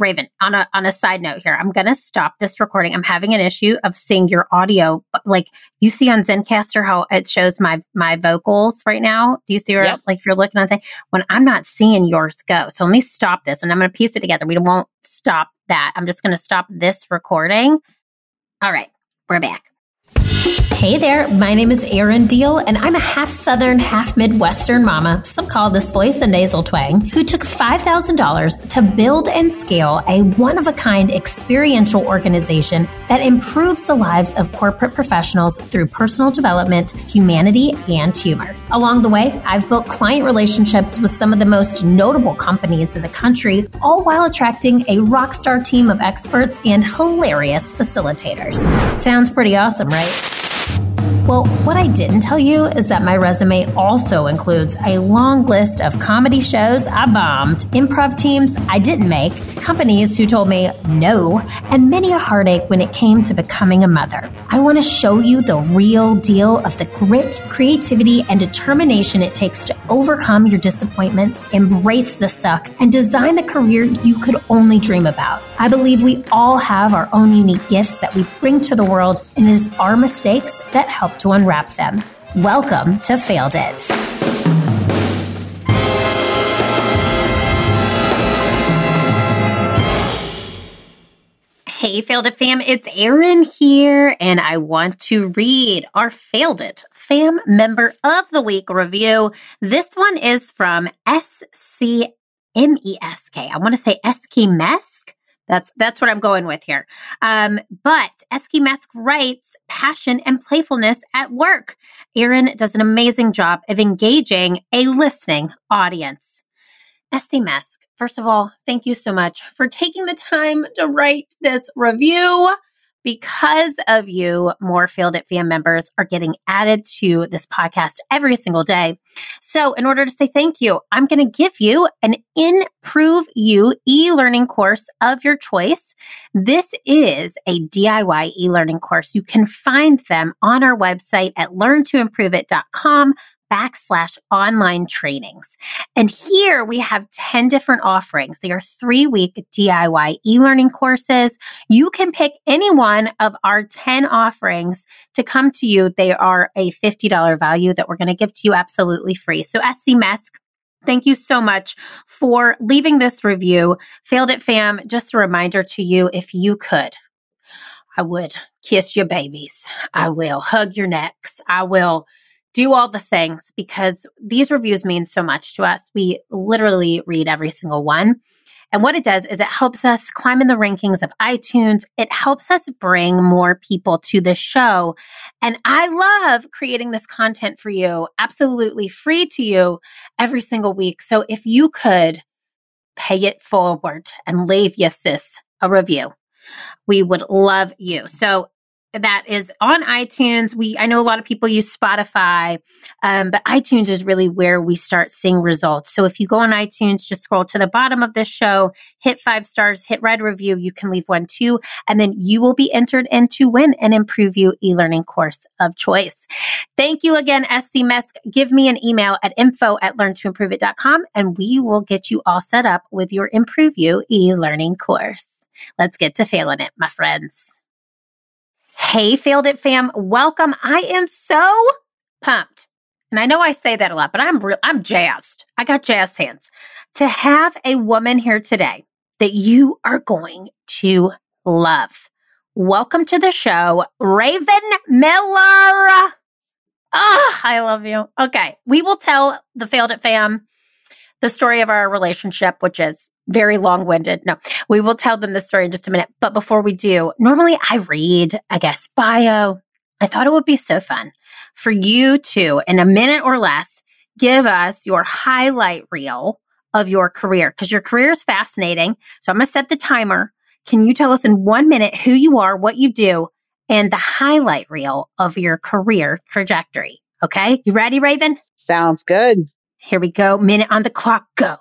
Ravyn, on a on a side note here, I'm gonna stop this recording. I'm having an issue of seeing your audio. Like you see on Zencastr how it shows my my vocals right now. Do you see where Yep. like if you're looking at the when I'm not seeing yours go? So let me stop this and I'm gonna piece it together. We won't stop that. I'm just gonna stop this recording. All right, we're back. Hey there, my name is Erin Deal, and I'm a half Southern, half Midwestern mama, some call this voice a nasal twang, who took $5,000 to build and scale a one of a kind experiential organization that improves the lives of corporate professionals through personal development, humanity, and humor. Along the way, I've built client relationships with some of the most notable companies in the country, all while attracting a rock star team of experts and hilarious facilitators. Sounds pretty awesome, right? right? Well, what I didn't tell you is that my resume also includes a long list of comedy shows I bombed, improv teams I didn't make, companies who told me no, and many a heartache when it came to becoming a mother. I want to show you the real deal of the grit, creativity, and determination it takes to overcome your disappointments, embrace the suck, and design the career you could only dream about. I believe we all have our own unique gifts that we bring to the world, and it is our mistakes that help to unwrap them. Welcome to Failed It. Hey, Failed It fam, it's Erin here, and I want to read our Failed It Fam Member of the Week review. This one is from SCMESK. I want to say Eskimesk. That's that's what I'm going with here. Um, but Eskimesk writes passion and playfulness at work. Erin does an amazing job of engaging a listening audience. Eskimesk, first of all, thank you so much for taking the time to write this review. Because of you, more Failed It fan members are getting added to this podcast every single day. So, in order to say thank you, I'm going to give you an Improve You e learning course of your choice. This is a DIY e learning course. You can find them on our website at learntoimproveit.com backslash online trainings. And here we have 10 different offerings. They are three week DIY e learning courses. You can pick any one of our 10 offerings to come to you. They are a $50 value that we're going to give to you absolutely free. So SC Mesk, Thank you so much for leaving this review. Failed it fam, just a reminder to you if you could, I would kiss your babies. I will hug your necks. I will do all the things because these reviews mean so much to us. We literally read every single one. And what it does is it helps us climb in the rankings of iTunes. It helps us bring more people to the show. And I love creating this content for you, absolutely free to you every single week. So if you could pay it forward and leave your sis a review, we would love you. So that is on iTunes. We I know a lot of people use Spotify, um, but iTunes is really where we start seeing results. So if you go on iTunes, just scroll to the bottom of this show, hit five stars, hit red review. You can leave one too, and then you will be entered in to win an Improve You e-learning course of choice. Thank you again, SC Mesk. Give me an email at info at learntoimproveit.com and we will get you all set up with your Improve You e-learning course. Let's get to failing it, my friends. Hey, Failed It fam, welcome. I am so pumped. And I know I say that a lot, but I'm real, I'm jazzed. I got jazzed hands to have a woman here today that you are going to love. Welcome to the show, Ravyn Miller. Ah, I love you. Okay, we will tell the Failed It fam the story of our relationship, which is very long winded. No, we will tell them the story in just a minute. But before we do, normally I read a guest bio. I thought it would be so fun for you to, in a minute or less, give us your highlight reel of your career because your career is fascinating. So I'm going to set the timer. Can you tell us in one minute who you are, what you do, and the highlight reel of your career trajectory? Okay. You ready, Ravyn? Sounds good. Here we go. Minute on the clock. Go.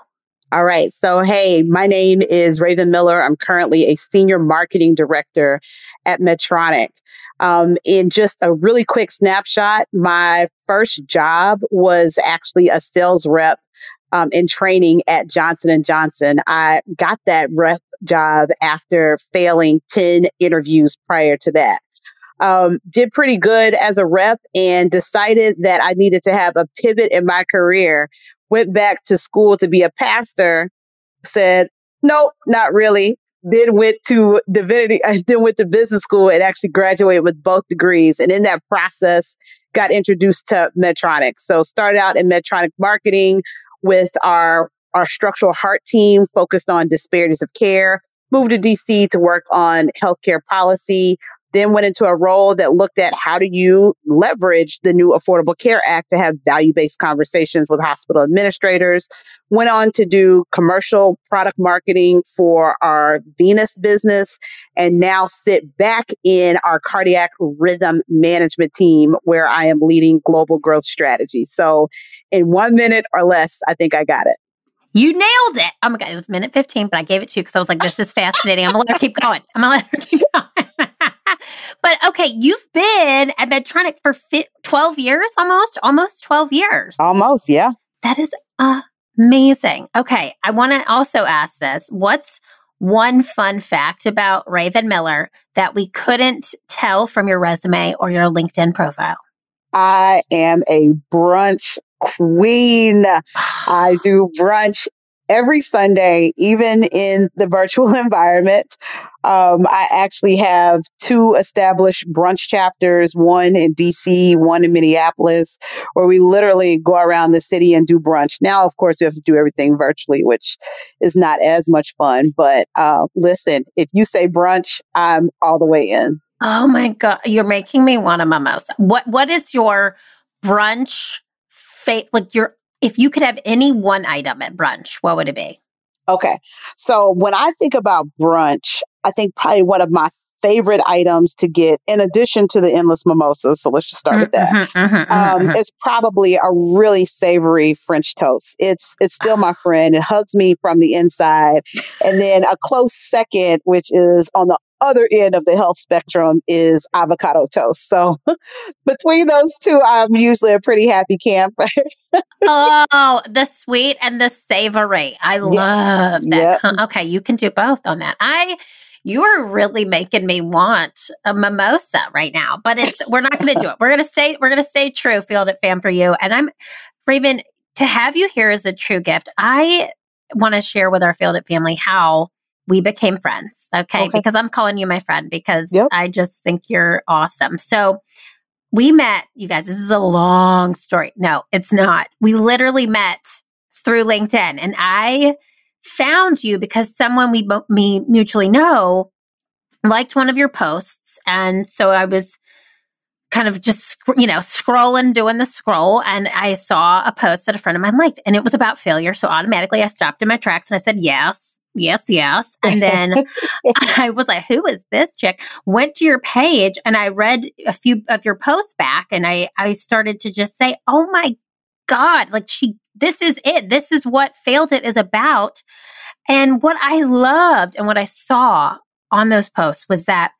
All right. So, hey, my name is Ravyn Miller. I'm currently a senior marketing director at Medtronic. Um, in just a really quick snapshot, my first job was actually a sales rep um, in training at Johnson and Johnson. I got that rep job after failing 10 interviews prior to that. Um, did pretty good as a rep and decided that I needed to have a pivot in my career. Went back to school to be a pastor, said, nope, not really then went to divinity, then went to business school and actually graduated with both degrees. And in that process, got introduced to Medtronic. So started out in Medtronic marketing with our our structural heart team focused on disparities of care. Moved to DC to work on healthcare policy, then went into a role that looked at how do you leverage the new Affordable Care Act to have value based conversations with hospital administrators. Went on to do commercial product marketing for our venous business and now sit back in our cardiac rhythm management team where I am leading global growth strategy. So in one minute or less, I think I got it. You nailed it. Oh my God, it was minute 15, but I gave it to you because I was like, this is fascinating. I'm going to let her keep going. I'm going to let her keep going. but okay, you've been at Medtronic for fi- 12 years almost, almost 12 years. Almost, yeah. That is amazing. Okay, I want to also ask this. What's one fun fact about Ravyn Miller that we couldn't tell from your resume or your LinkedIn profile? I am a brunch queen. I do brunch every Sunday, even in the virtual environment. Um, I actually have two established brunch chapters, one in DC, one in Minneapolis, where we literally go around the city and do brunch. Now, of course, we have to do everything virtually, which is not as much fun. But uh, listen, if you say brunch, I'm all the way in. Oh my god, you're making me want a mimosa. What what is your brunch fa- like your if you could have any one item at brunch, what would it be? Okay. So when I think about brunch, I think probably one of my favorite items to get, in addition to the endless mimosas, so let's just start with that. Mm-hmm, mm-hmm, mm-hmm um, mm-hmm. It's probably a really savory French toast. It's it's still my friend. It hugs me from the inside, and then a close second, which is on the other end of the health spectrum is avocado toast. So between those two, I'm usually a pretty happy camper. oh, the sweet and the savory. I love that. Yep. Okay, you can do both on that. I you are really making me want a mimosa right now, but it's we're not going to do it. We're going to stay we're going to stay true Failed It fam for you. And I'm Ravyn to have you here is a true gift. I want to share with our Failed It family how we became friends. Okay? okay. Because I'm calling you my friend because yep. I just think you're awesome. So we met, you guys, this is a long story. No, it's not. We literally met through LinkedIn and I found you because someone we, me mutually know liked one of your posts. And so I was kind of just, you know, scrolling, doing the scroll. And I saw a post that a friend of mine liked and it was about failure. So automatically I stopped in my tracks and I said, yes, yes, yes. And then I was like, who is this chick? Went to your page and I read a few of your posts back and I, I started to just say, oh my God, like she, this is it. This is what failed it is about. And what I loved and what I saw on those posts was that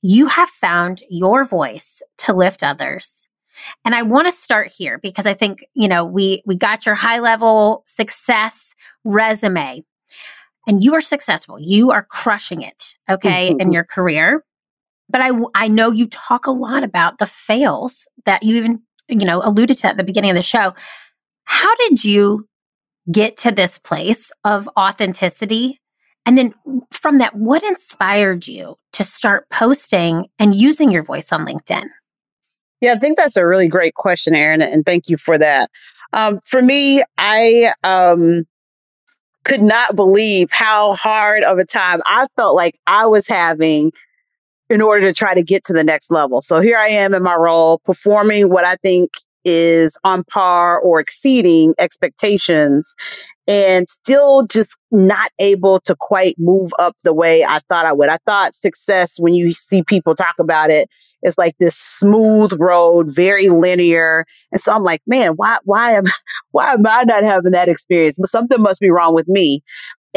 you have found your voice to lift others. And I want to start here because I think, you know, we we got your high level success resume and you are successful. You are crushing it, okay, mm-hmm. in your career. But I, I know you talk a lot about the fails that you even, you know, alluded to at the beginning of the show. How did you get to this place of authenticity? And then from that, what inspired you to start posting and using your voice on LinkedIn? Yeah, I think that's a really great question, Erin, and thank you for that. Um, for me, I um, could not believe how hard of a time I felt like I was having in order to try to get to the next level. So here I am in my role, performing what I think is on par or exceeding expectations and still just not able to quite move up the way I thought I would. I thought success, when you see people talk about it, is like this smooth road, very linear. And so I'm like, man, why, why am, why am I not having that experience? But something must be wrong with me.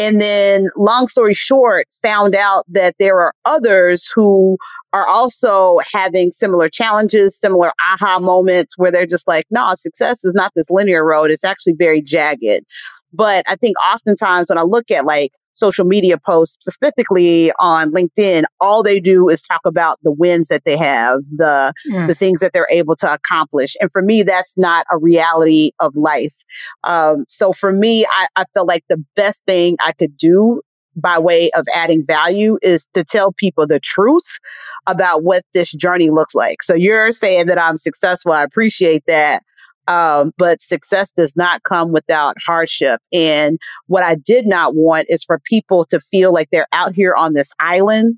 And then, long story short, found out that there are others who are also having similar challenges, similar aha moments where they're just like, no, success is not this linear road. It's actually very jagged. But I think oftentimes when I look at like social media posts, specifically on LinkedIn, all they do is talk about the wins that they have, the mm. the things that they're able to accomplish. And for me, that's not a reality of life. Um, so for me, I, I felt like the best thing I could do by way of adding value is to tell people the truth about what this journey looks like. So you're saying that I'm successful. I appreciate that. Um, but success does not come without hardship. And what I did not want is for people to feel like they're out here on this island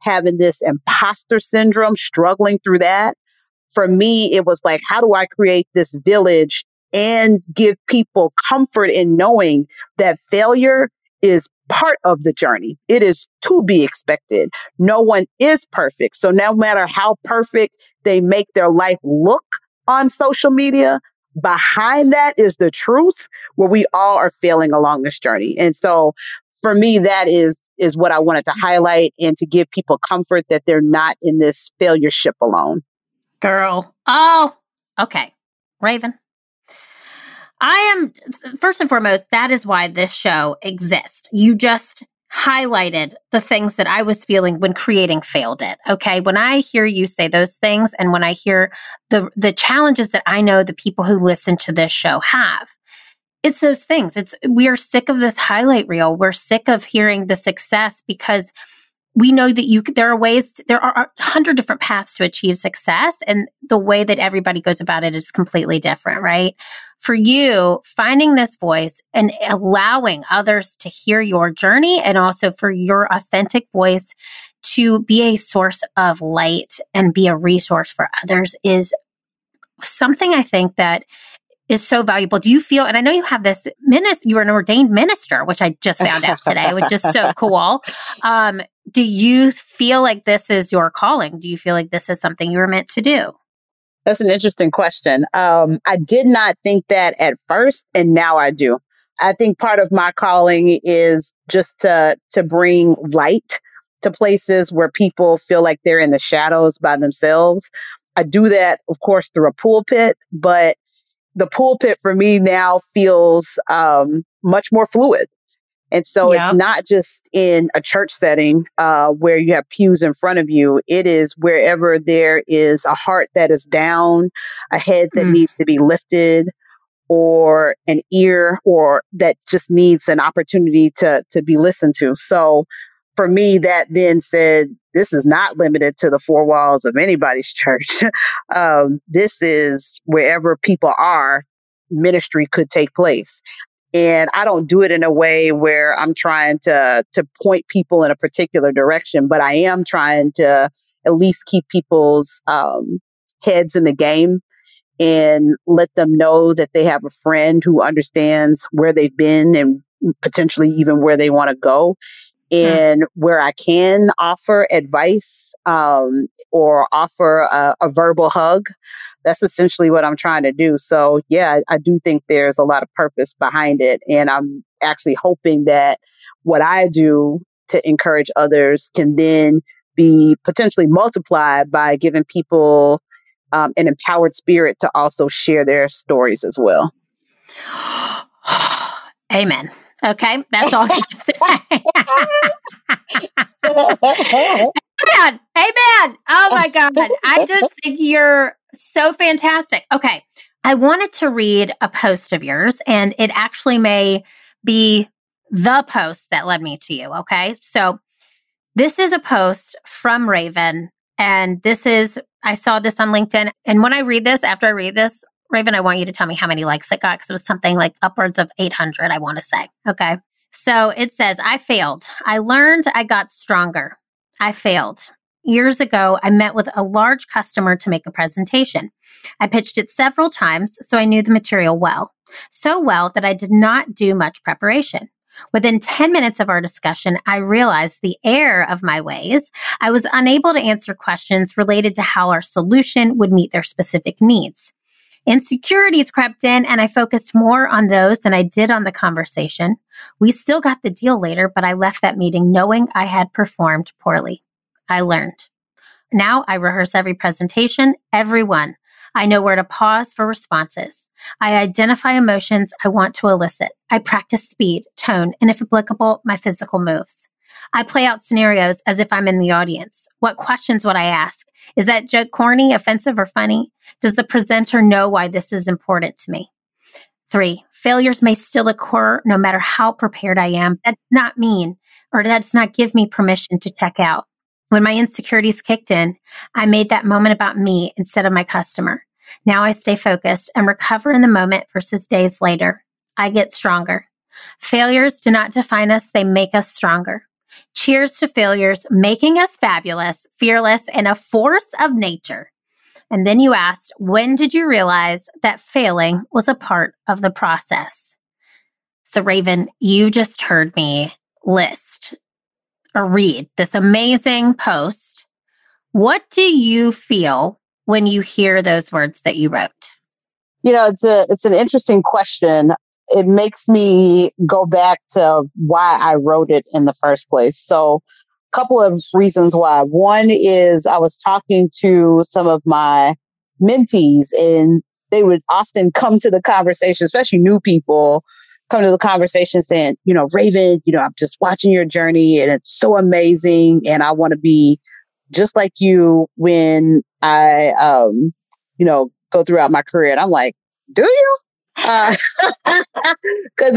having this imposter syndrome, struggling through that. For me, it was like, how do I create this village and give people comfort in knowing that failure is part of the journey. It is to be expected. No one is perfect. So no matter how perfect they make their life look, on social media, behind that is the truth where we all are failing along this journey. And so for me, that is is what I wanted to highlight and to give people comfort that they're not in this failure ship alone. Girl. Oh, okay. Ravyn. I am first and foremost, that is why this show exists. You just highlighted the things that I was feeling when creating failed it. Okay. When I hear you say those things and when I hear the, the challenges that I know the people who listen to this show have, it's those things. It's, we are sick of this highlight reel. We're sick of hearing the success because we know that you there are ways there are a hundred different paths to achieve success and the way that everybody goes about it is completely different right for you finding this voice and allowing others to hear your journey and also for your authentic voice to be a source of light and be a resource for others is something i think that is so valuable. Do you feel, and I know you have this minister, you're an ordained minister, which I just found out today, which is so cool. Um, do you feel like this is your calling? Do you feel like this is something you were meant to do? That's an interesting question. Um, I did not think that at first, and now I do. I think part of my calling is just to to bring light to places where people feel like they're in the shadows by themselves. I do that, of course, through a pulpit, but the pulpit for me now feels um, much more fluid. And so yeah. it's not just in a church setting uh, where you have pews in front of you. It is wherever there is a heart that is down, a head that mm. needs to be lifted, or an ear, or that just needs an opportunity to to be listened to. So for me, that then said, this is not limited to the four walls of anybody's church. um, this is wherever people are, ministry could take place. And I don't do it in a way where I'm trying to to point people in a particular direction, but I am trying to at least keep people's um, heads in the game and let them know that they have a friend who understands where they've been and potentially even where they want to go and where I can offer advice um, or offer a, a, verbal hug. That's essentially what I'm trying to do. So, yeah, I, I do think there's a lot of purpose behind it. And I'm actually hoping that what I do to encourage others can then be potentially multiplied by giving people um, an empowered spirit to also share their stories as well. Amen. Okay, that's all I can say. Amen. Amen. Oh my God. I just think you're so fantastic. Okay. I wanted to read a post of yours, and it actually may be the post that led me to you. Okay. So this is a post from Ravyn, and this is, I saw this on LinkedIn. And when I read this, after I read this, Ravyn, I want you to tell me how many likes it got because it was something like upwards of 800, I want to say. Okay. So it says, I failed. I learned I got stronger. I failed. Years ago, I met with a large customer to make a presentation. I pitched it several times, so I knew the material well. So well that I did not do much preparation. Within 10 minutes of our discussion, I realized the error of my ways. I was unable to answer questions related to how our solution would meet their specific needs. Insecurities crept in and I focused more on those than I did on the conversation. We still got the deal later, but I left that meeting knowing I had performed poorly. I learned. Now I rehearse every presentation, every one. I know where to pause for responses. I identify emotions I want to elicit. I practice speed, tone, and if applicable, my physical moves. I play out scenarios as if I'm in the audience. What questions would I ask? Is that joke corny, offensive, or funny? Does the presenter know why this is important to me? Three, failures may still occur no matter how prepared I am. That's not mean, or that's not give me permission to check out. When my insecurities kicked in, I made that moment about me instead of my customer. Now I stay focused and recover in the moment versus days later. I get stronger. Failures do not define us, they make us stronger. Cheers to failures, making us fabulous, fearless, and a force of nature. And then you asked, when did you realize that failing was a part of the process? So, Ravyn, you just heard me list or read this amazing post. What do you feel when you hear those words that you wrote? You know, it's a it's an interesting question. It makes me go back to why I wrote it in the first place. So, a couple of reasons why. One is I was talking to some of my mentees and they would often come to the conversation, especially new people, come to the conversation saying, you know, Ravyn, you know, I'm just watching your journey and it's so amazing. And I want to be just like you when I, um, you know, go throughout my career. And I'm like, do you? Because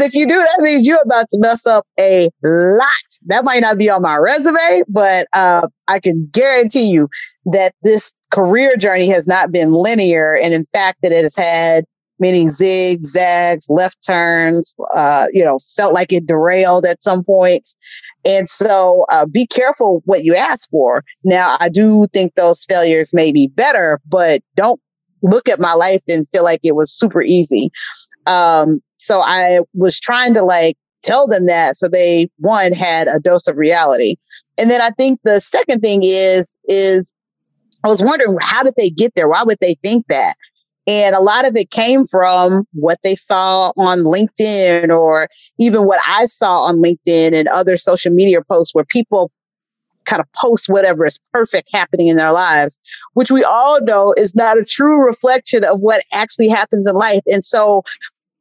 uh, if you do, that means you're about to mess up a lot. That might not be on my resume, but uh, I can guarantee you that this career journey has not been linear. And in fact, that it has had many zigzags, left turns, uh, you know, felt like it derailed at some points. And so uh, be careful what you ask for. Now, I do think those failures may be better, but don't look at my life and feel like it was super easy. Um, so I was trying to like tell them that so they one had a dose of reality. And then I think the second thing is is I was wondering how did they get there? Why would they think that? And a lot of it came from what they saw on LinkedIn or even what I saw on LinkedIn and other social media posts where people kind of post whatever is perfect happening in their lives, which we all know is not a true reflection of what actually happens in life. And so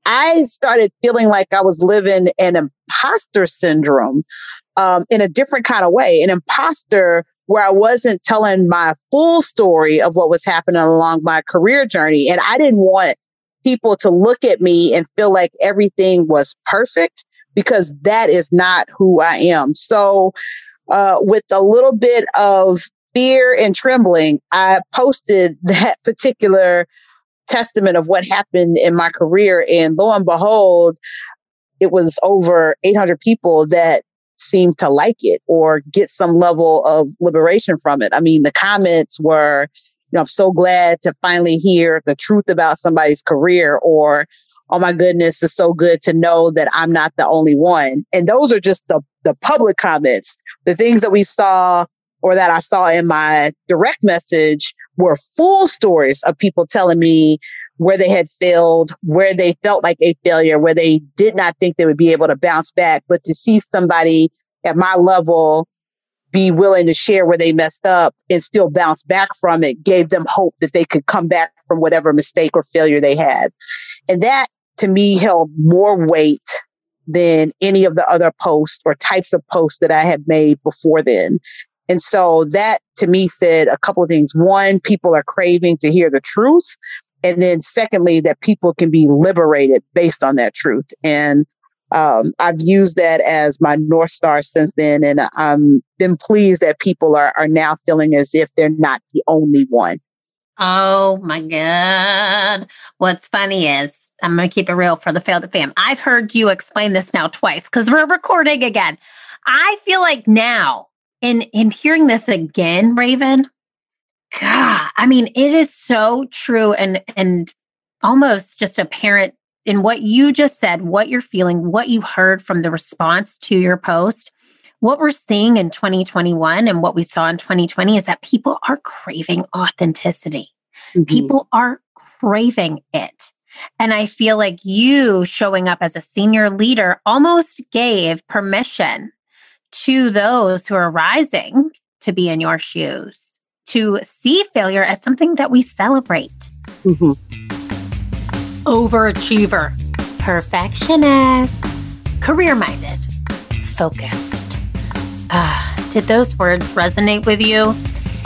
I started feeling like I was living an imposter syndrome um, in a different kind of way. An imposter where I wasn't telling my full story of what was happening along my career journey. And I didn't want people to look at me and feel like everything was perfect because that is not who I am. So, uh, with a little bit of fear and trembling, I posted that particular testament of what happened in my career. And lo and behold, it was over 800 people that seemed to like it or get some level of liberation from it. I mean, the comments were, you know, I'm so glad to finally hear the truth about somebody's career or, oh my goodness, it's so good to know that I'm not the only one. And those are just the, the public comments. The things that we saw or that I saw in my direct message were full stories of people telling me where they had failed, where they felt like a failure, where they did not think they would be able to bounce back. But to see somebody at my level be willing to share where they messed up and still bounce back from it gave them hope that they could come back from whatever mistake or failure they had. And that to me held more weight than any of the other posts or types of posts that I had made before then. And so that to me said a couple of things. One, people are craving to hear the truth. And then secondly, that people can be liberated based on that truth. And um, I've used that as my North Star since then. And I'm been pleased that people are, are now feeling as if they're not the only one. Oh my God. What's funny is I'm going to keep it real for the failed fam. I've heard you explain this now twice because we're recording again. I feel like now in, in hearing this again, Ravyn, God, I mean, it is so true and and almost just apparent in what you just said, what you're feeling, what you heard from the response to your post. What we're seeing in 2021 and what we saw in 2020 is that people are craving authenticity. Mm-hmm. People are craving it. And I feel like you showing up as a senior leader almost gave permission to those who are rising to be in your shoes to see failure as something that we celebrate. Mm-hmm. overachiever, perfectionist, career minded, focused. Ah, did those words resonate with you?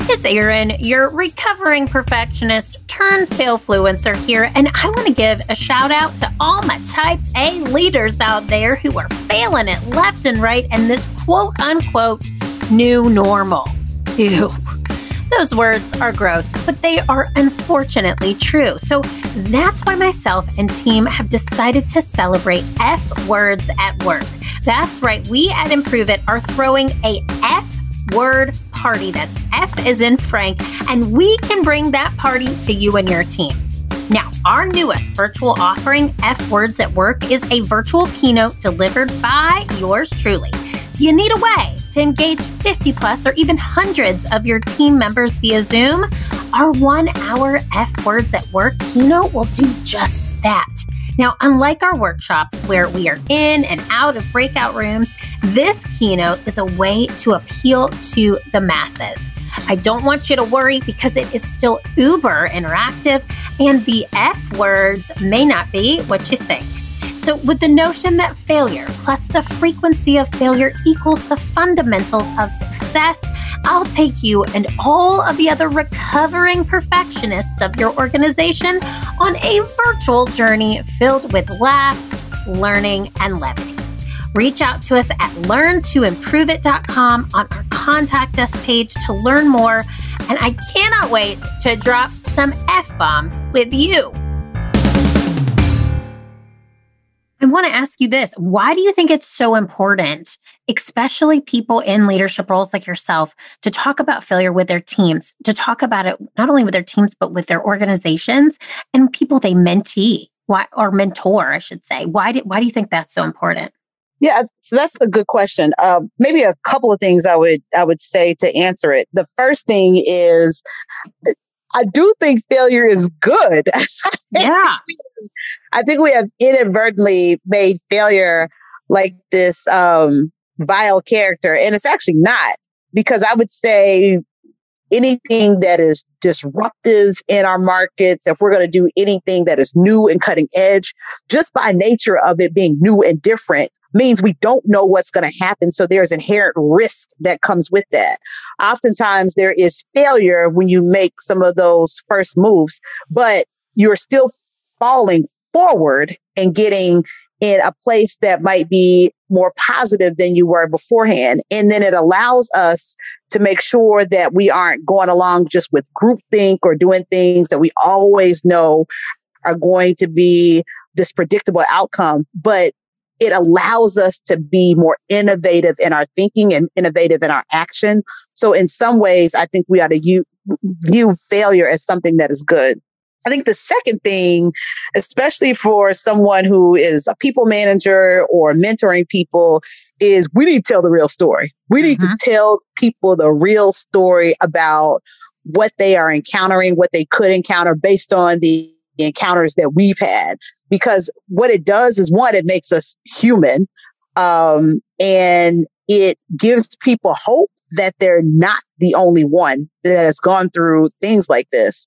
It's Erin, your recovering perfectionist turned failfluencer here, and I want to give a shout out to all my type A leaders out there who are failing it left and right in this quote unquote new normal. Ew. Those words are gross, but they are unfortunately true. So that's why myself and team have decided to celebrate F words at work. That's right, we at Improve It are throwing a F word party. That's F is in Frank, and we can bring that party to you and your team. Now, our newest virtual offering, F Words at Work, is a virtual keynote delivered by yours truly. You need a way to engage 50 plus or even hundreds of your team members via Zoom. Our one hour F Words at Work keynote will do just that. Now, unlike our workshops where we are in and out of breakout rooms, this keynote is a way to appeal to the masses. I don't want you to worry because it is still uber interactive and the F words may not be what you think. So, with the notion that failure plus the frequency of failure equals the fundamentals of success, I'll take you and all of the other recovering perfectionists of your organization on a virtual journey filled with laughs, learning, and levity. Reach out to us at learntoimproveit.com on our contact us page to learn more. And I cannot wait to drop some F bombs with you. I want to ask you this. Why do you think it's so important, especially people in leadership roles like yourself, to talk about failure with their teams, to talk about it not only with their teams, but with their organizations and people they mentee why, or mentor, I should say? Why do, why do you think that's so important? Yeah, so that's a good question. Uh, maybe a couple of things I would I would say to answer it. The first thing is, I do think failure is good. Yeah, I think we have inadvertently made failure like this um, vile character, and it's actually not because I would say anything that is disruptive in our markets, if we're going to do anything that is new and cutting edge, just by nature of it being new and different, means we don't know what's going to happen. So there's inherent risk that comes with that. Oftentimes there is failure when you make some of those first moves, but you're still falling forward and getting in a place that might be more positive than you were beforehand. And then it allows us to make sure that we aren't going along just with groupthink or doing things that we always know are going to be this predictable outcome, but it allows us to be more innovative in our thinking and innovative in our action. So in some ways, I think we ought to view, view failure as something that is good. I think the second thing, especially for someone who is a people manager or mentoring people, is we need to tell the real story. We need mm-hmm. to tell people the real story about what they are encountering, what they could encounter based on the encounters that we've had because what it does is one, it makes us human. Um, and it gives people hope that they're not the only one that has gone through things like this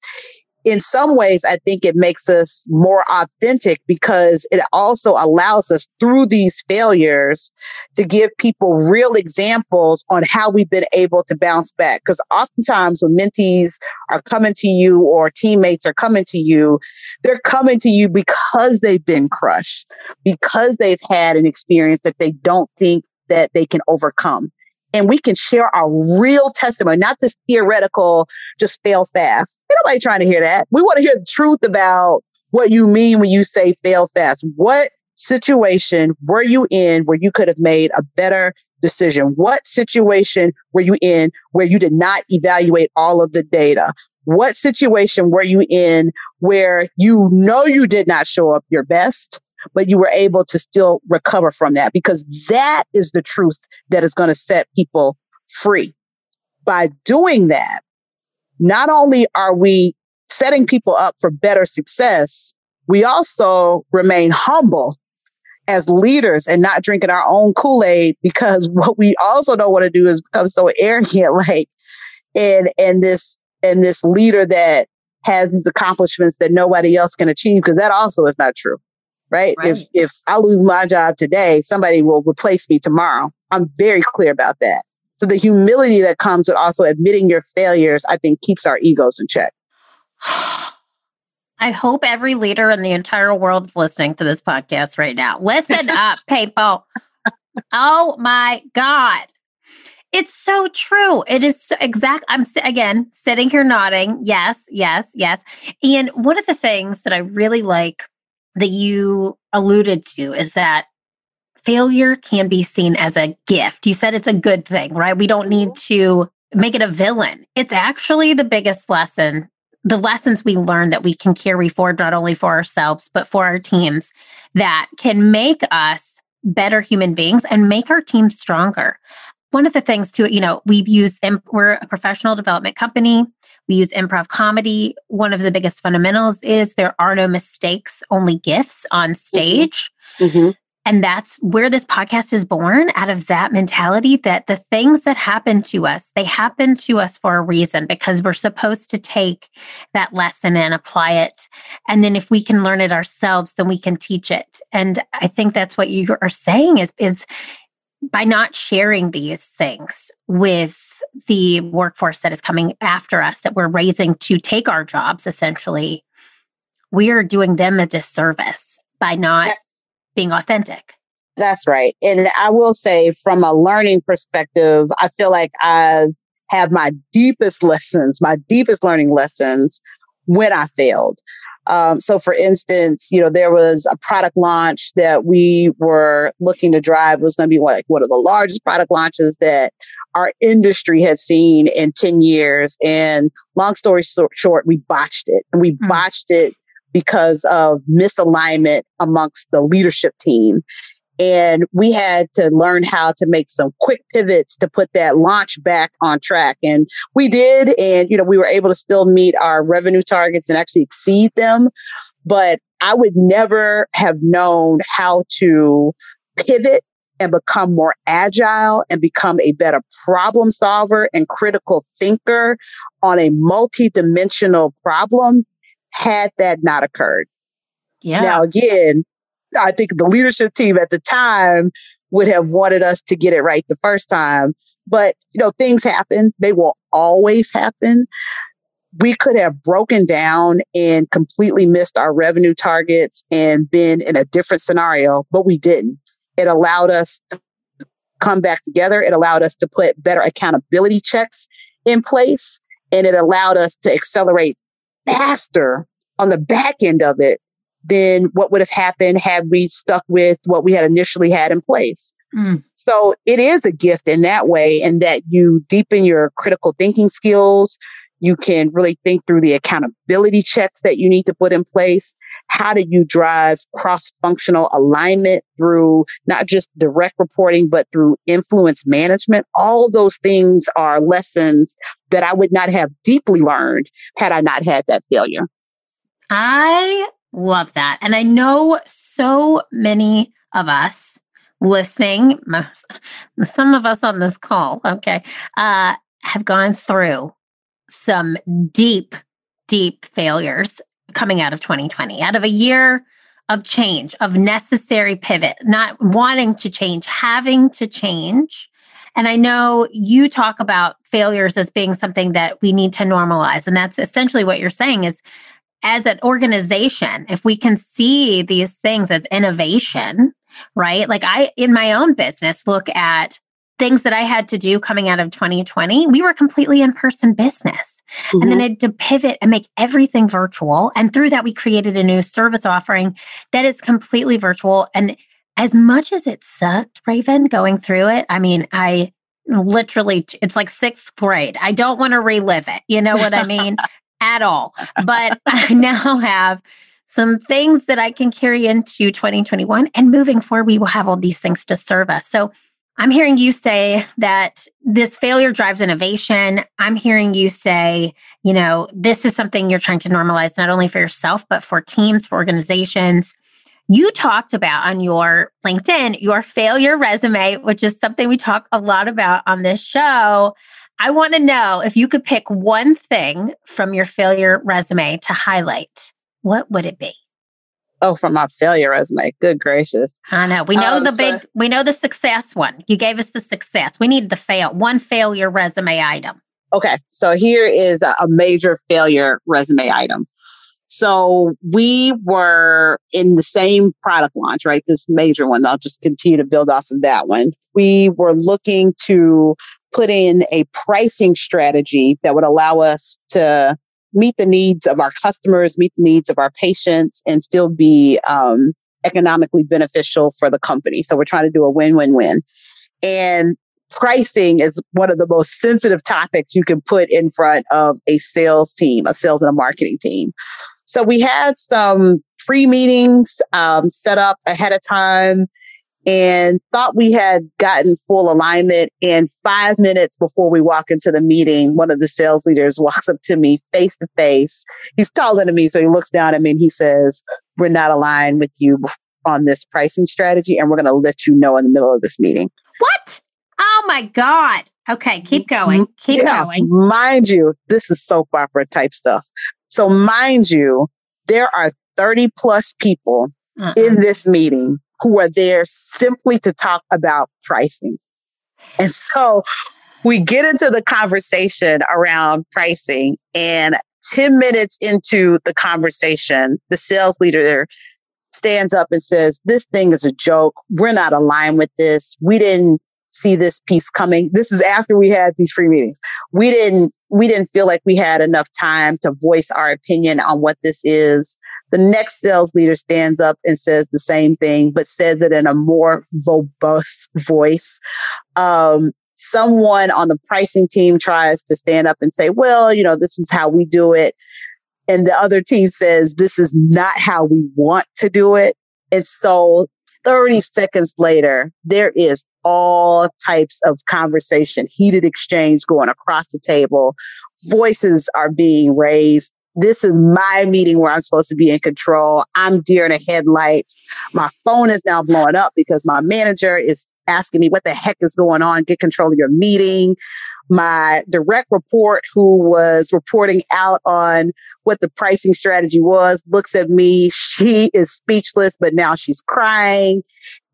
in some ways, I think it makes us more authentic because it also allows us through these failures to give people real examples on how we've been able to bounce back. Because oftentimes when mentees are coming to you or teammates are coming to you, they're coming to you because they've been crushed, because they've had an experience that they don't think that they can overcome and we can share our real testimony, not this theoretical, just fail fast. Ain't nobody trying to hear that. We want to hear the truth about what you mean when you say fail fast. What situation were you in where you could have made a better decision? What situation were you in where you did not evaluate all of the data? What situation were you in where you know you did not show up your best? But you were able to still recover from that because that is the truth that is going to set people free. By doing that, not only are we setting people up for better success, we also remain humble as leaders and not drinking our own Kool-Aid because what we also don't want to do is become so arrogant, like, and, and this, and this leader that has these accomplishments that nobody else can achieve because that also is not true. Right? right? If if I lose my job today, somebody will replace me tomorrow. I'm very clear about that. So the humility that comes with also admitting your failures, I think keeps our egos in check. I hope every leader in the entire world is listening to this podcast right now. Listen up, people. Oh my God. It's so true. It is so exact. I'm again sitting here nodding. Yes, yes, yes. And one of the things that I really like that you alluded to is that failure can be seen as a gift. You said it's a good thing, right? We don't need mm-hmm. to make it a villain. It's actually the biggest lesson, the lessons we learn that we can carry forward, not only for ourselves, but for our teams that can make us better human beings and make our team stronger. One of the things too, you know, we use, we're a professional development company. We use improv comedy. One of the biggest fundamentals is there are no mistakes, only gifts on mm-hmm. stage. Mm-hmm. And that's where this podcast is born out of that mentality that the things that happen to us, they happen to us for a reason because we're supposed to take that lesson and apply it. And then if we can learn it ourselves, then we can teach it. And I think that's what you are saying is, is by not sharing these things with the workforce that is coming after us, that we're raising to take our jobs, essentially, we are doing them a disservice by not being authentic. That's right. And I will say, from a learning perspective, I feel like I've had my deepest lessons, my deepest learning lessons when I failed. Um, so, for instance, you know, there was a product launch that we were looking to drive. It was going to be like one of the largest product launches that our industry had seen in 10 years. And long story short, we botched it and we mm. botched it because of misalignment amongst the leadership team. And we had to learn how to make some quick pivots to put that launch back on track. And we did. And, you know, we were able to still meet our revenue targets and actually exceed them. But I would never have known how to pivot and become more agile and become a better problem solver and critical thinker on a multi-dimensional problem had that not occurred. Yeah. Now, again, I think the leadership team at the time would have wanted us to get it right the first time. But, you know, things happen. They will always happen. We could have broken down and completely missed our revenue targets and been in a different scenario, but we didn't. It allowed us to come back together. It allowed us to put better accountability checks in place and it allowed us to accelerate faster on the back end of it than what would have happened had we stuck with what we had initially had in place. Mm. So it is a gift in that way, and that you deepen your critical thinking skills. You can really think through the accountability checks that you need to put in place. How do you drive cross functional alignment through not just direct reporting, but through influence management? All those things are lessons that I would not have deeply learned had I not had that failure. I love that. And I know so many of us listening, some of us on this call, okay, uh, have gone through some deep, deep failures coming out of 2020, out of a year of change, of necessary pivot, not wanting to change, having to change. And I know you talk about failures as being something that we need to normalize. And that's essentially what you're saying is as an organization, if we can see these things as innovation, right? Like I, in my own business, look at things that I had to do coming out of 2020, we were completely in person business. Mm-hmm. And then I had to pivot and make everything virtual. And through that, we created a new service offering that is completely virtual. And as much as it sucked, Ravyn, going through it, I mean, I literally, it's like sixth grade. I don't want to relive it. You know what I mean? At all. But I now have some things that I can carry into 2021 and moving forward, we will have all these things to serve us. So I'm hearing you say that this failure drives innovation. I'm hearing you say, you know, this is something you're trying to normalize not only for yourself, but for teams, for organizations. You talked about on your LinkedIn, your failure resume, which is something we talk a lot about on this show. I want to know if you could pick one thing from your failure resume to highlight, what would it be? Oh, from my failure resume. Good gracious. I know. We know um, the big, so, we know the success one. You gave us the success. We need the fail, one failure resume item. Okay. So here is a, a major failure resume item. So we were in the same product launch, right? This major one. I'll just continue to build off of that one. We were looking to put in a pricing strategy that would allow us to meet the needs of our customers, meet the needs of our patients, and still be um, economically beneficial for the company. So we're trying to do a win-win-win. And pricing is one of the most sensitive topics you can put in front of a sales team, a sales and a marketing team. So we had some pre meetings um, set up ahead of time and thought we had gotten full alignment. And five minutes before we walk into the meeting, one of the sales leaders walks up to me face to face. He's taller than me, so he looks down at me and he says, We're not aligned with you on this pricing strategy, and we're going to let you know in the middle of this meeting. What? Oh my God. Okay, keep going. Mm-hmm. Keep yeah, going. Mind you, this is soap opera type stuff. So, mind you, there are 30 plus people uh-uh. in this meeting who are there simply to talk about pricing. And so we get into the conversation around pricing and 10 minutes into the conversation, the sales leader stands up and says, this thing is a joke. We're not aligned with this. We didn't see this piece coming. This is after we had these free meetings. We didn't, we didn't feel like we had enough time to voice our opinion on what this is. The next sales leader stands up and says the same thing, but says it in a more robust voice. Um, someone on the pricing team tries to stand up and say, well, you know, this is how we do it. And the other team says, this is not how we want to do it. And so 30 seconds later, there is all types of conversation, heated exchange going across the table. Voices are being raised this is my meeting where I'm supposed to be in control. I'm deer in the headlights. My phone is now blowing up because my manager is asking me what the heck is going on. Get control of your meeting. My direct report, who was reporting out on what the pricing strategy was, looks at me. She is speechless, but now she's crying.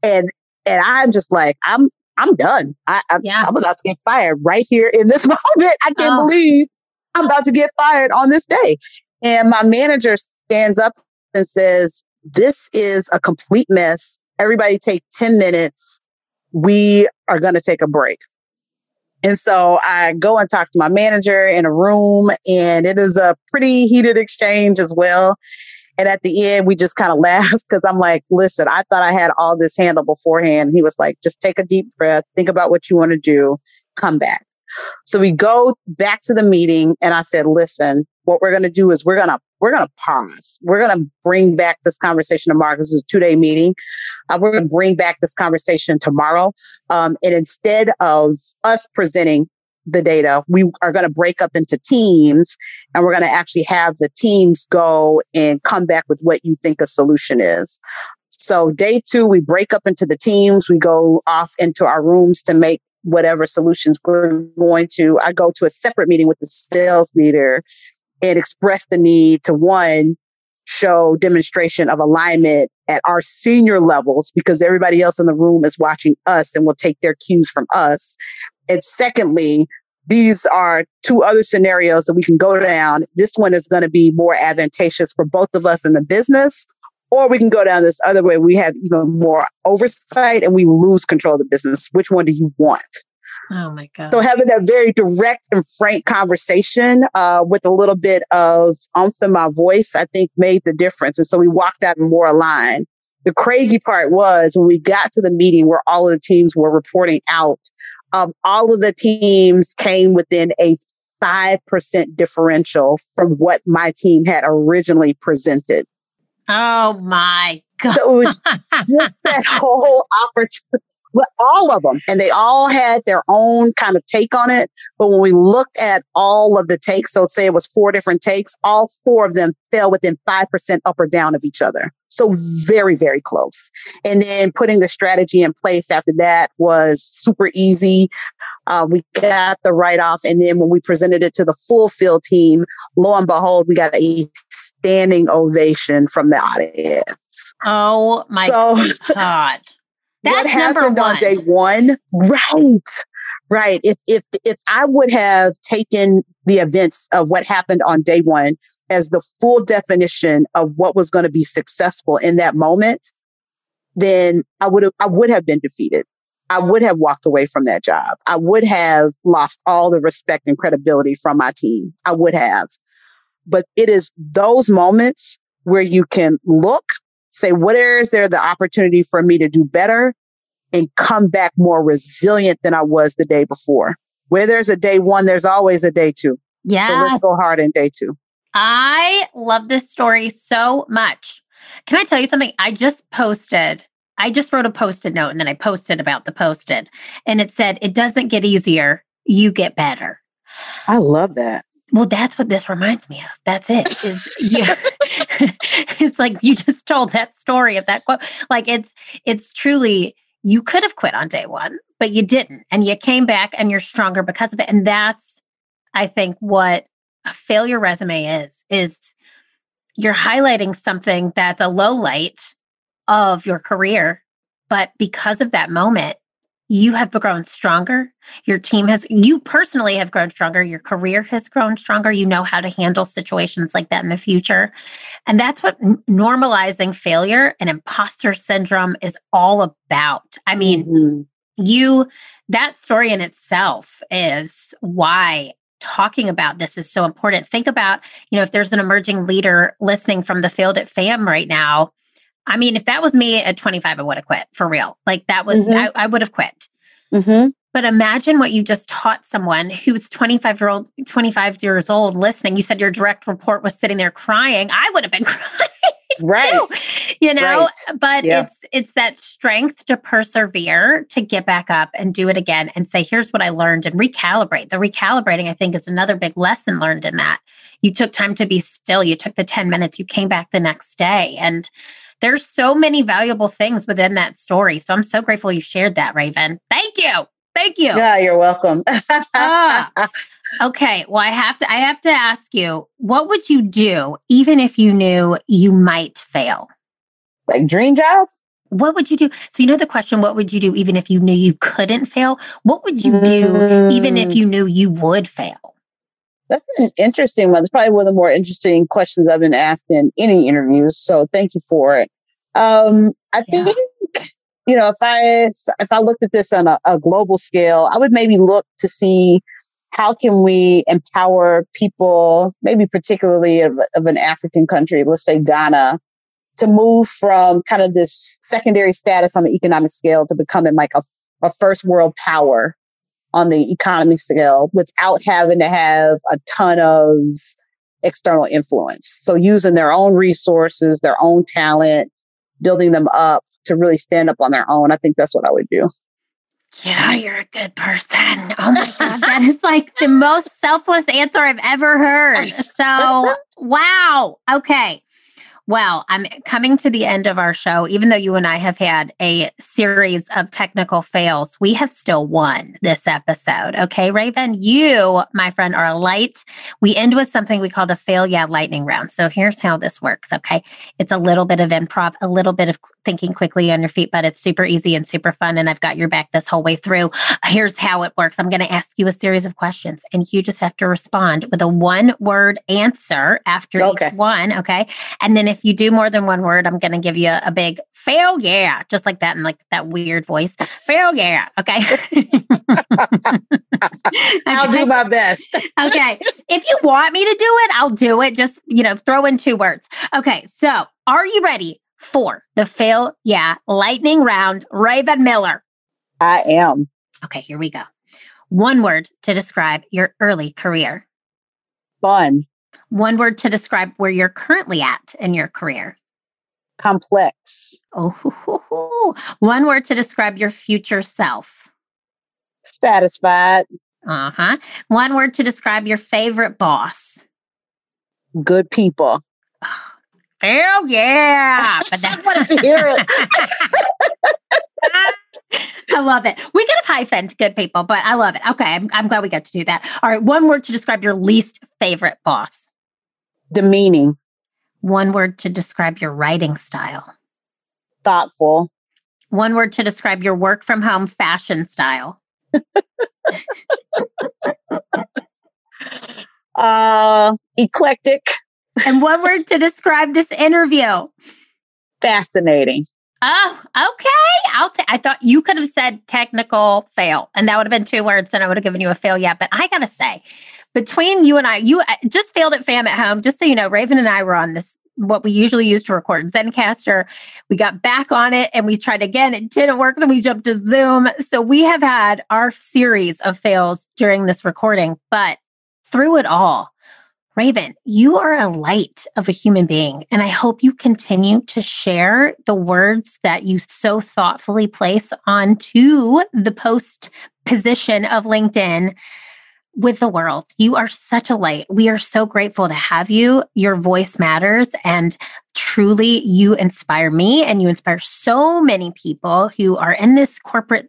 And, and I'm just like, I'm, I'm done. I, am yeah. I'm about to get fired right here in this moment. I can't oh. believe I'm about to get fired on this day. And my manager stands up and says, This is a complete mess. Everybody take 10 minutes. We are going to take a break. And so I go and talk to my manager in a room, and it is a pretty heated exchange as well. And at the end, we just kind of laugh because I'm like, listen, I thought I had all this handled beforehand. He was like, just take a deep breath, think about what you want to do, come back. So we go back to the meeting and I said, listen, what we're going to do is we're going to we're going to pause. We're going to bring back this conversation tomorrow. This is a two day meeting. Uh, we're going to bring back this conversation tomorrow. Um, and instead of us presenting the data, we are going to break up into teams and we're going to actually have the teams go and come back with what you think a solution is. So day two, we break up into the teams. We go off into our rooms to make whatever solutions we're going to, I go to a separate meeting with the sales leader and express the need to one, show demonstration of alignment at our senior levels because everybody else in the room is watching us and will take their cues from us. And secondly, these are two other scenarios that we can go down. This one is going to be more advantageous for both of us in the business or we can go down this other way. We have even more oversight and we lose control of the business. Which one do you want? Oh my God. So having that very direct and frank conversation uh, with a little bit of umph in my voice, I think made the difference. And so we walked out more aligned. The crazy part was when we got to the meeting where all of the teams were reporting out, um, all of the teams came within a 5% differential from what my team had originally presented. Oh my God. So it was just that whole opportunity. But all of them, and they all had their own kind of take on it. But when we looked at all of the takes, so say it was four different takes, all four of them fell within 5% up or down of each other. So very, very close. And then putting the strategy in place after that was super easy. Uh, we got the write off. And then when we presented it to the full field team, lo and behold, we got a standing ovation from the audience. Oh my so, God. That's what happened on day one? Right. Right. If if if I would have taken the events of what happened on day one as the full definition of what was going to be successful in that moment, then I would have I would have been defeated. I would have walked away from that job. I would have lost all the respect and credibility from my team. I would have. But it is those moments where you can look, say, where is there the opportunity for me to do better and come back more resilient than I was the day before? Where there's a day one, there's always a day two. Yeah. So let's go hard in day two. I love this story so much. Can I tell you something? I just posted I just wrote a post-it note and then I posted about the post-it and it said, it doesn't get easier, you get better. I love that. Well, that's what this reminds me of. That's it. Is yeah. it's like you just told that story of that quote. Like it's it's truly you could have quit on day one, but you didn't. And you came back and you're stronger because of it. And that's I think what a failure resume is, is you're highlighting something that's a low light of your career. But because of that moment, you have grown stronger. Your team has, you personally have grown stronger. Your career has grown stronger. You know how to handle situations like that in the future. And that's what normalizing failure and imposter syndrome is all about. I mean, mm-hmm. you, that story in itself is why talking about this is so important. Think about, you know, if there's an emerging leader listening from the field at FAM right now, I mean, if that was me at 25, I would have quit for real. Like that was, mm-hmm. I, I would have quit. Mm-hmm. But imagine what you just taught someone who's 25 year old, 25 years old listening. You said your direct report was sitting there crying. I would have been crying. Right. Too, you know, right. but yeah. it's it's that strength to persevere, to get back up and do it again and say, here's what I learned and recalibrate. The recalibrating, I think, is another big lesson learned in that. You took time to be still. You took the 10 minutes, you came back the next day. And there's so many valuable things within that story. So I'm so grateful you shared that, Ravyn. Thank you. Thank you. Yeah, you're welcome. ah, okay. Well, I have to I have to ask you, what would you do even if you knew you might fail? Like dream job? What would you do? So you know the question, what would you do even if you knew you couldn't fail? What would you do mm. even if mm. you knew you would fail? That's an interesting one. It's probably one of the more interesting questions I've been asked in any interviews. So thank you for it. Um, I yeah. think you know if I if I looked at this on a, a global scale, I would maybe look to see how can we empower people, maybe particularly of, of an African country, let's say Ghana, to move from kind of this secondary status on the economic scale to becoming like a, a first world power on the economy scale without having to have a ton of external influence. So using their own resources, their own talent, building them up to really stand up on their own. I think that's what I would do. Yeah, you're a good person. Oh my God. that is like the most selfless answer I've ever heard. So, wow. Okay. Well, I'm coming to the end of our show. Even though you and I have had a series of technical fails, we have still won this episode. Okay, Ravyn, you, my friend, are a light. We end with something we call the fail yeah lightning round. So here's how this works. Okay, it's a little bit of improv, a little bit of thinking quickly on your feet, but it's super easy and super fun. And I've got your back this whole way through. Here's how it works I'm going to ask you a series of questions, and you just have to respond with a one word answer after okay. each one. Okay. And then if you do more than one word, I'm going to give you a, a, big fail yeah, just like that in like that weird voice. Fail yeah. Okay. I'll do my best. okay. If you want me to do it, I'll do it. Just, you know, throw in two words. Okay. So are you ready for the fail yeah lightning round? Ravyn Miller. I am. Okay. Here we go. One word to describe your early career. Fun. One word to describe where you're currently at in your career. Complex. Oh, one word to describe your future self. Satisfied. Uh huh. One word to describe your favorite boss. Good people. Hell yeah! But that's what I hear it. I love it. We could have hyphened good people, but I love it. Okay, I'm, I'm glad we got to do that. All right, one word to describe your least favorite boss. Demeaning. One word to describe your writing style. Thoughtful. One word to describe your work from home fashion style. uh, eclectic. And one word to describe this interview. Fascinating. Oh, okay. I'll t- I thought you could have said technical fail, and that would have been two words, and I would have given you a fail. Yeah, but I gotta say, between you and I, you uh, just failed at fam at home. Just so you know, Ravyn and I were on this what we usually use to record Zencastr. We got back on it and we tried again. It didn't work. Then we jumped to Zoom. So we have had our series of fails during this recording, but through it all, Ravyn, you are a light of a human being. And I hope you continue to share the words that you so thoughtfully place onto the post position of LinkedIn with the world. You are such a light. We are so grateful to have you. Your voice matters and truly you inspire me and you inspire so many people who are in this corporate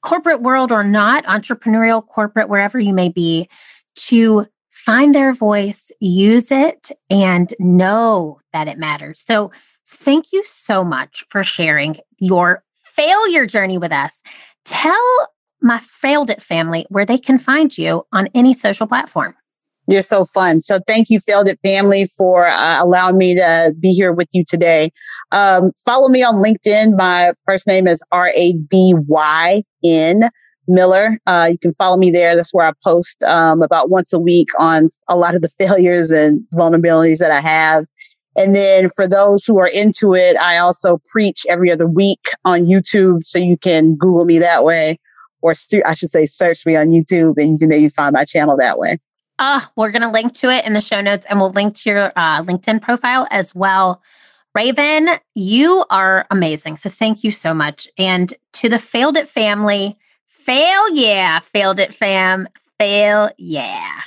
corporate world or not, entrepreneurial, corporate, wherever you may be, to find their voice, use it, and know that it matters. So, thank you so much for sharing your failure journey with us. Tell my Failed It family where they can find you on any social platform. You're so fun. So thank you, Failed It family, for uh, allowing me to be here with you today. Um, follow me on LinkedIn. My first name is R A V Y N Miller. Uh, you can follow me there. That's where I post um, about once a week on a lot of the failures and vulnerabilities that I have. And then for those who are into it, I also preach every other week on YouTube. So you can Google me that way, or stu- I should say, search me on YouTube and you can maybe find my channel that way. Uh, we're going to link to it in the show notes and we'll link to your uh, LinkedIn profile as well. Ravyn, you are amazing. So thank you so much. And to the Failed It family, Fail yeah, failed it, fam. Fail yeah.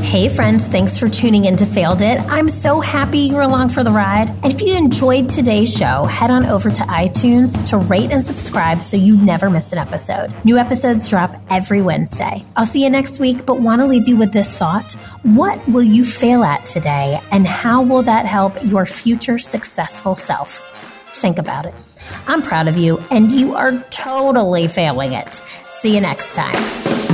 Hey friends, thanks for tuning in to Failed It. I'm so happy you're along for the ride. And if you enjoyed today's show, head on over to iTunes to rate and subscribe so you never miss an episode. New episodes drop every Wednesday. I'll see you next week, but want to leave you with this thought. What will you fail at today, and how will that help your future successful self? Think about it. I'm proud of you, and you are totally failing it. See you next time.